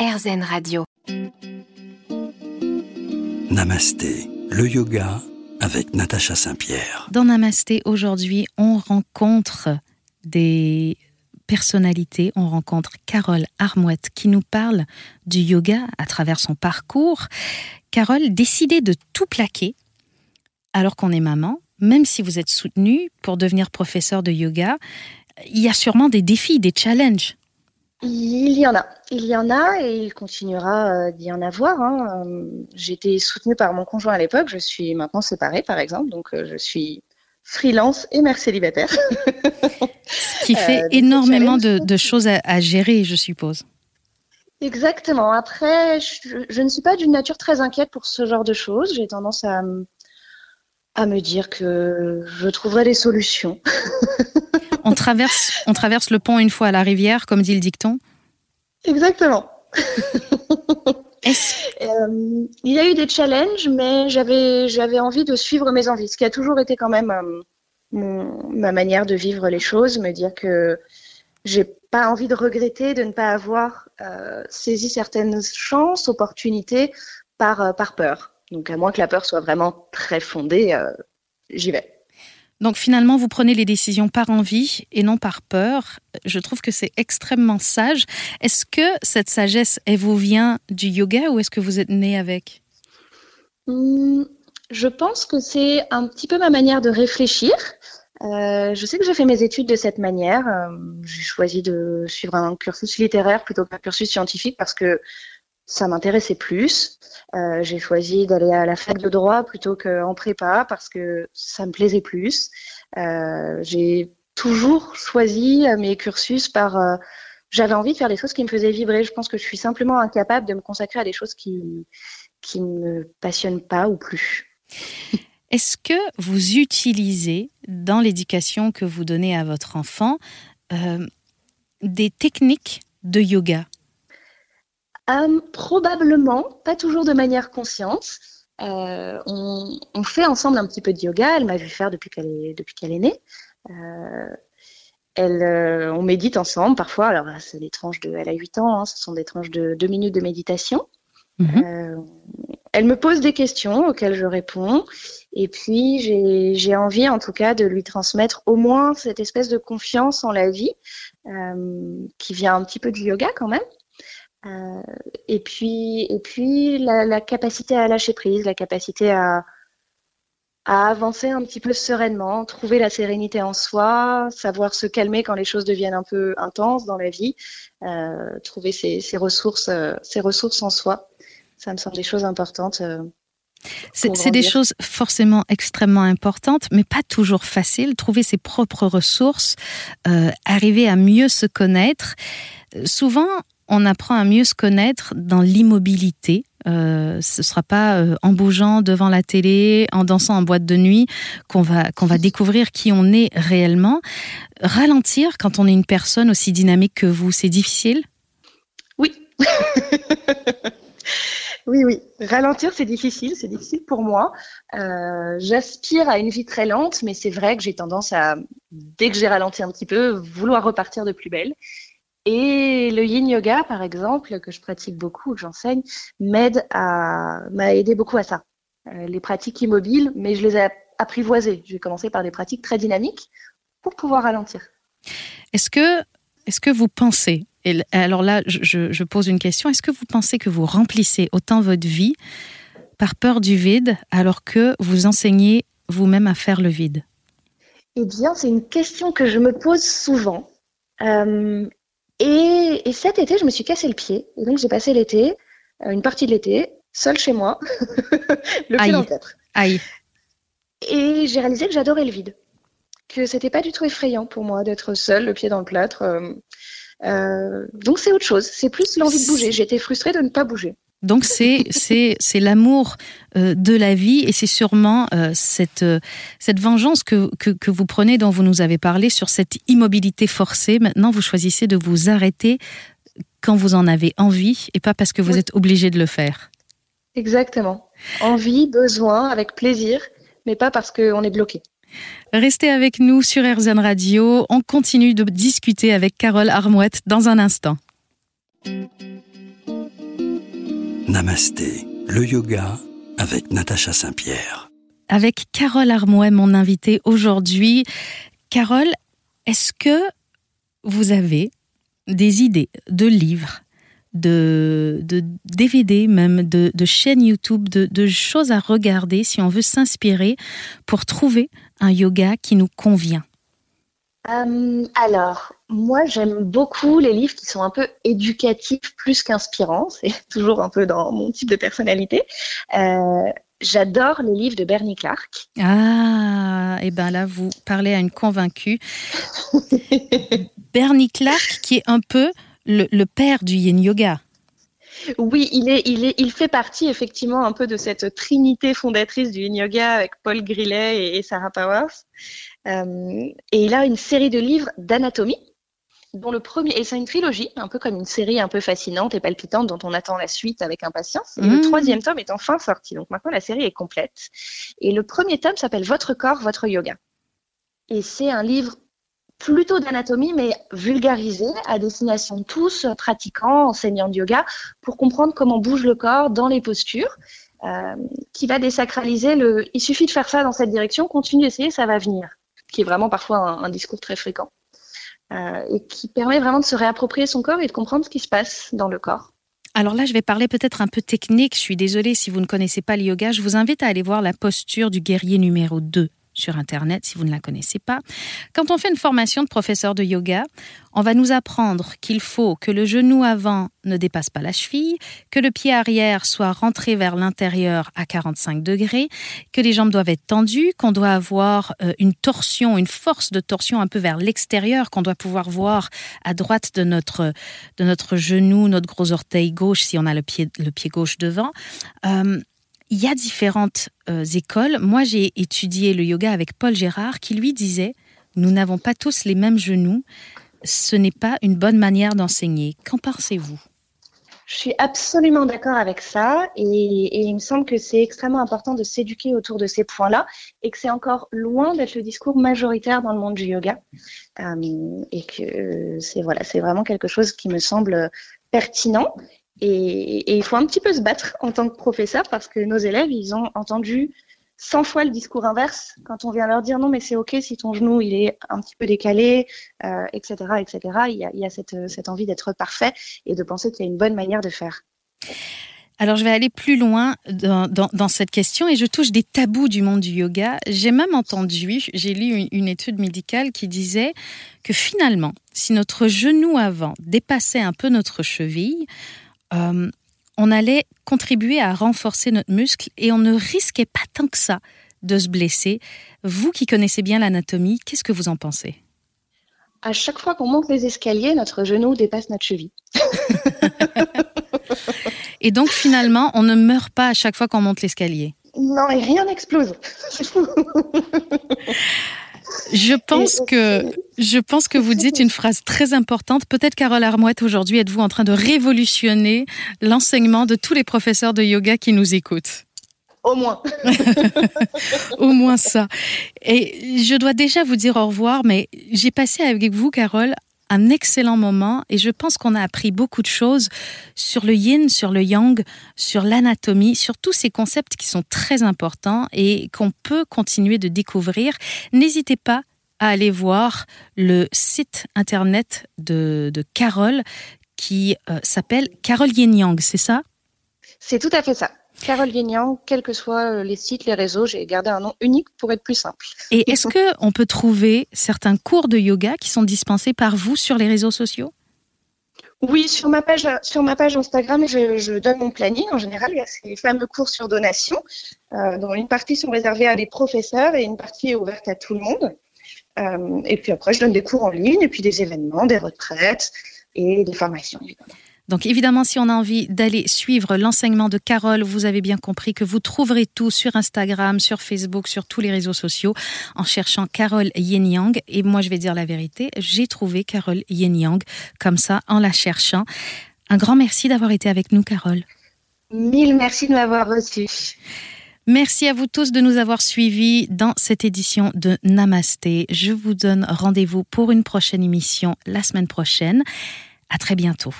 RZN Radio. Namasté, le yoga avec Natacha Saint-Pierre. Dans Namasté, aujourd'hui, on rencontre des personnalités. On rencontre Carole Armouette qui nous parle du yoga à travers son parcours. Carole, décidée de tout plaquer alors qu'on est maman, même si vous êtes soutenue pour devenir professeur de yoga, il y a sûrement des défis, des challenges. Il y en a, il y en a et il continuera euh, d'y en avoir. Hein. Euh, J'étais soutenue par mon conjoint à l'époque, je suis maintenant séparée par exemple, donc euh, je suis freelance et mère célibataire. Ce qui fait énormément de, choses à, gérer, je suppose. Exactement. Après, je, ne suis pas d'une nature très inquiète pour ce genre de choses. J'ai tendance à, à me dire que je trouverai des solutions. on, traverse, on traverse le pont une fois à la rivière, comme dit le dicton Exactement. Euh, il y a eu des challenges, mais j'avais, j'avais envie de suivre mes envies, ce qui a toujours été quand même euh, ma manière de vivre les choses, me dire que j'ai pas envie de regretter de ne pas avoir euh, saisi certaines chances, opportunités par, par peur. Donc à moins que la peur soit vraiment très fondée, j'y vais. Donc finalement, vous prenez les décisions par envie et non par peur. Je trouve que c'est extrêmement sage. Est-ce que cette sagesse, elle vous vient du yoga ou est-ce que vous êtes né avec? Hmm, Je pense que c'est un petit peu ma manière de réfléchir. Euh, je sais que j'ai fait mes études de cette manière. Euh, j'ai choisi de suivre un cursus littéraire plutôt qu'un cursus scientifique parce que ça m'intéressait plus. Euh, j'ai choisi d'aller à la fac de droit plutôt qu'en prépa parce que ça me plaisait plus. Euh, j'ai toujours choisi mes cursus par... Euh, j'avais envie de faire des choses qui me faisaient vibrer. Je pense que je suis simplement incapable de me consacrer à des choses qui qui me passionnent pas ou plus. Est-ce que vous utilisez dans l'éducation que vous donnez à votre enfant des techniques de yoga? Euh, probablement, pas toujours de manière consciente. Euh, on, fait ensemble un petit peu de yoga. Elle m'a vu faire depuis qu'elle est, depuis qu'elle est née. Euh, elle, on médite ensemble parfois. Alors, c'est des tranches de. Elle a 8 ans, hein, ce sont des tranches de 2 minutes de méditation. Mhm. elle me pose des questions auxquelles je réponds. Et puis, j'ai envie, en tout cas, de lui transmettre au moins cette espèce de confiance en la vie qui vient un petit peu du yoga quand même. Euh, et puis, et puis la, capacité à lâcher prise, la capacité à, à avancer un petit peu sereinement, trouver la sérénité en soi, savoir se calmer quand les choses deviennent un peu intenses dans la vie, euh, trouver ses, ressources, euh, ses ressources en soi. Ça me semble des choses importantes. c'est des choses forcément extrêmement importantes, mais pas toujours faciles. Trouver ses propres ressources, arriver à mieux se connaître. Souvent, on apprend à mieux se connaître dans l'immobilité. Euh, ce ne sera pas euh, en bougeant devant la télé, en dansant en boîte de nuit qu'on va, qu'on va découvrir qui on est réellement. Ralentir quand on est une personne aussi dynamique que vous, c'est difficile? Oui. oui, oui. Ralentir, c'est difficile. C'est difficile pour moi. Euh, j'aspire à une vie très lente, mais c'est vrai que j'ai tendance à, dès que j'ai ralenti un petit peu, vouloir repartir de plus belle. Et le yin yoga, par exemple, que je pratique beaucoup, que j'enseigne, m'aide à, m'a aidé beaucoup à ça. Euh, les pratiques immobiles, mais je les ai apprivoisées. J'ai commencé par des pratiques très dynamiques pour pouvoir ralentir. Est-ce que, est-ce que vous pensez, et alors là, je, je pose une question, est-ce que vous pensez que vous remplissez autant votre vie par peur du vide alors que vous enseignez vous-même à faire le vide? Eh bien, c'est une question que je me pose souvent. Euh, et, cet été, je me suis cassé le pied. Et donc, j'ai passé l'été, euh, une partie de l'été, seule chez moi, le pied dans le plâtre. Aïe. Et j'ai réalisé que j'adorais le vide. Que c'était pas du tout effrayant pour moi d'être seule, le pied dans le plâtre. Euh, euh, donc, c'est autre chose. C'est plus l'envie de bouger. J'étais frustrée de ne pas bouger. Donc c'est c'est c'est l'amour euh, de la vie et c'est sûrement euh, cette euh, cette vengeance que, que, que vous prenez dont vous nous avez parlé sur cette immobilité forcée. Maintenant, vous choisissez de vous arrêter quand vous en avez envie et pas parce que vous êtes obligé de le faire. Exactement. Envie, besoin, avec plaisir, mais pas parce qu'on est bloqué. Restez avec nous sur RZN Radio. On continue de discuter avec Carole Armouette dans un instant. Namasté, le yoga avec Natacha Saint-Pierre. Avec Carole Armouet, mon invité aujourd'hui. Carole, est-ce que vous avez des idées de livres, de, DVD même, de, chaînes YouTube, de, choses à regarder si on veut s'inspirer pour trouver un yoga qui nous convient? Euh, Alors, moi j'aime beaucoup les livres qui sont un peu éducatifs plus qu'inspirants. C'est toujours un peu dans mon type de personnalité. Euh, j'adore les livres de Bernie Clark. Ah, et ben là, vous parlez à une convaincue. Bernie Clark, qui est un peu le, père du yin yoga. Oui, il, est, il, est, il fait partie effectivement un peu de cette trinité fondatrice du yin yoga avec Paul Grillet et, Sarah Powers. Euh, et il a une série de livres d'anatomie, dont le premier, et c'est une trilogie, un peu comme une série un peu fascinante et palpitante dont on attend la suite avec impatience. Et le mmh. troisième tome est enfin sorti, donc maintenant la série est complète. Et le premier tome s'appelle Votre corps, votre yoga. Et c'est un livre plutôt d'anatomie, mais vulgarisé à destination de tous, pratiquants, enseignants de yoga, pour comprendre comment bouge le corps dans les postures, euh, qui va désacraliser le « il suffit de faire ça dans cette direction, continue d'essayer, ça va venir », qui est vraiment parfois un, discours très fréquent, euh, et qui permet vraiment de se réapproprier son corps et de comprendre ce qui se passe dans le corps. Alors là, je vais parler peut-être un peu technique. Je suis désolée si vous ne connaissez pas le yoga. Je vous invite à aller voir la posture du guerrier numéro 2 sur Internet si vous ne la connaissez pas. Quand on fait une formation de professeur de yoga, on va nous apprendre qu'il faut que le genou avant ne dépasse pas la cheville, que le pied arrière soit rentré vers l'intérieur à 45 degrés, que les jambes doivent être tendues, qu'on doit avoir euh, une torsion, une force de torsion un peu vers l'extérieur, qu'on doit pouvoir voir à droite de notre, de notre genou, notre gros orteil gauche si on a le pied, le pied gauche devant. Euh, il y a différentes euh, écoles. Moi, j'ai étudié le yoga avec Paul Gérard qui lui disait Nous n'avons pas tous les mêmes genoux. Ce n'est pas une bonne manière d'enseigner. Qu'en pensez-vous? Je suis absolument d'accord avec ça et, il me semble que c'est extrêmement important de s'éduquer autour de ces points-là et que c'est encore loin d'être le discours majoritaire dans le monde du yoga euh, et que c'est voilà, c'est vraiment quelque chose qui me semble pertinent et, il faut un petit peu se battre en tant que professeur parce que nos élèves, ils ont entendu 100 fois le discours inverse quand on vient leur dire non mais c'est ok si ton genou il est un petit peu décalé, etc., euh, etc. Il y a, cette, cette envie d'être parfait et de penser qu'il y a une bonne manière de faire. Alors, je vais aller plus loin dans, cette question et je touche des tabous du monde du yoga. J'ai même entendu, j'ai lu une, étude médicale qui disait que finalement, si notre genou avant dépassait un peu notre cheville, euh, on allait contribuer à renforcer notre muscle et on ne risquait pas tant que ça de se blesser. Vous qui connaissez bien l'anatomie, qu'est-ce que vous en pensez? À chaque fois qu'on monte les escaliers, notre genou dépasse notre cheville. et donc finalement, on ne meurt pas à chaque fois qu'on monte l'escalier? Non, et rien n'explose. Je pense que je pense que vous dites une phrase très importante. Peut-être Carole Armouette aujourd'hui êtes-vous en train de révolutionner l'enseignement de tous les professeurs de yoga qui nous écoutent? Au moins. au moins ça. Et je dois déjà vous dire au revoir, mais j'ai passé avec vous, Carole, un excellent moment et je pense qu'on a appris beaucoup de choses sur le yin, sur le yang, sur l'anatomie, sur tous ces concepts qui sont très importants et qu'on peut continuer de découvrir. N'hésitez pas à aller voir le site internet de, Carole qui euh, s'appelle Carole Yin Yang, c'est ça? C'est tout à fait ça. Carole Vignan, quels que soient euh, les sites, les réseaux, j'ai gardé un nom unique pour être plus simple. Et est-ce qu'on peut trouver certains cours de yoga qui sont dispensés par vous sur les réseaux sociaux? Oui, sur ma page, sur ma page Instagram, je, donne mon planning. En général, il y a ces fameux cours sur donation, euh, dont une partie sont réservées à des professeurs et une partie est ouverte à tout le monde. Euh, et puis après, je donne des cours en ligne, et puis des événements, des retraites et des formations, évidemment. Donc évidemment, si on a envie d'aller suivre l'enseignement de Carole, vous avez bien compris que vous trouverez tout sur Instagram, sur Facebook, sur tous les réseaux sociaux en cherchant Carole Yin Yang. Et moi, je vais dire la vérité, j'ai trouvé Carole Yin Yang comme ça en la cherchant. Un grand merci d'avoir été avec nous, Carole. Mille merci de m'avoir reçu. Merci à vous tous de nous avoir suivis dans cette édition de Namasté. Je vous donne rendez-vous pour une prochaine émission la semaine prochaine. À très bientôt.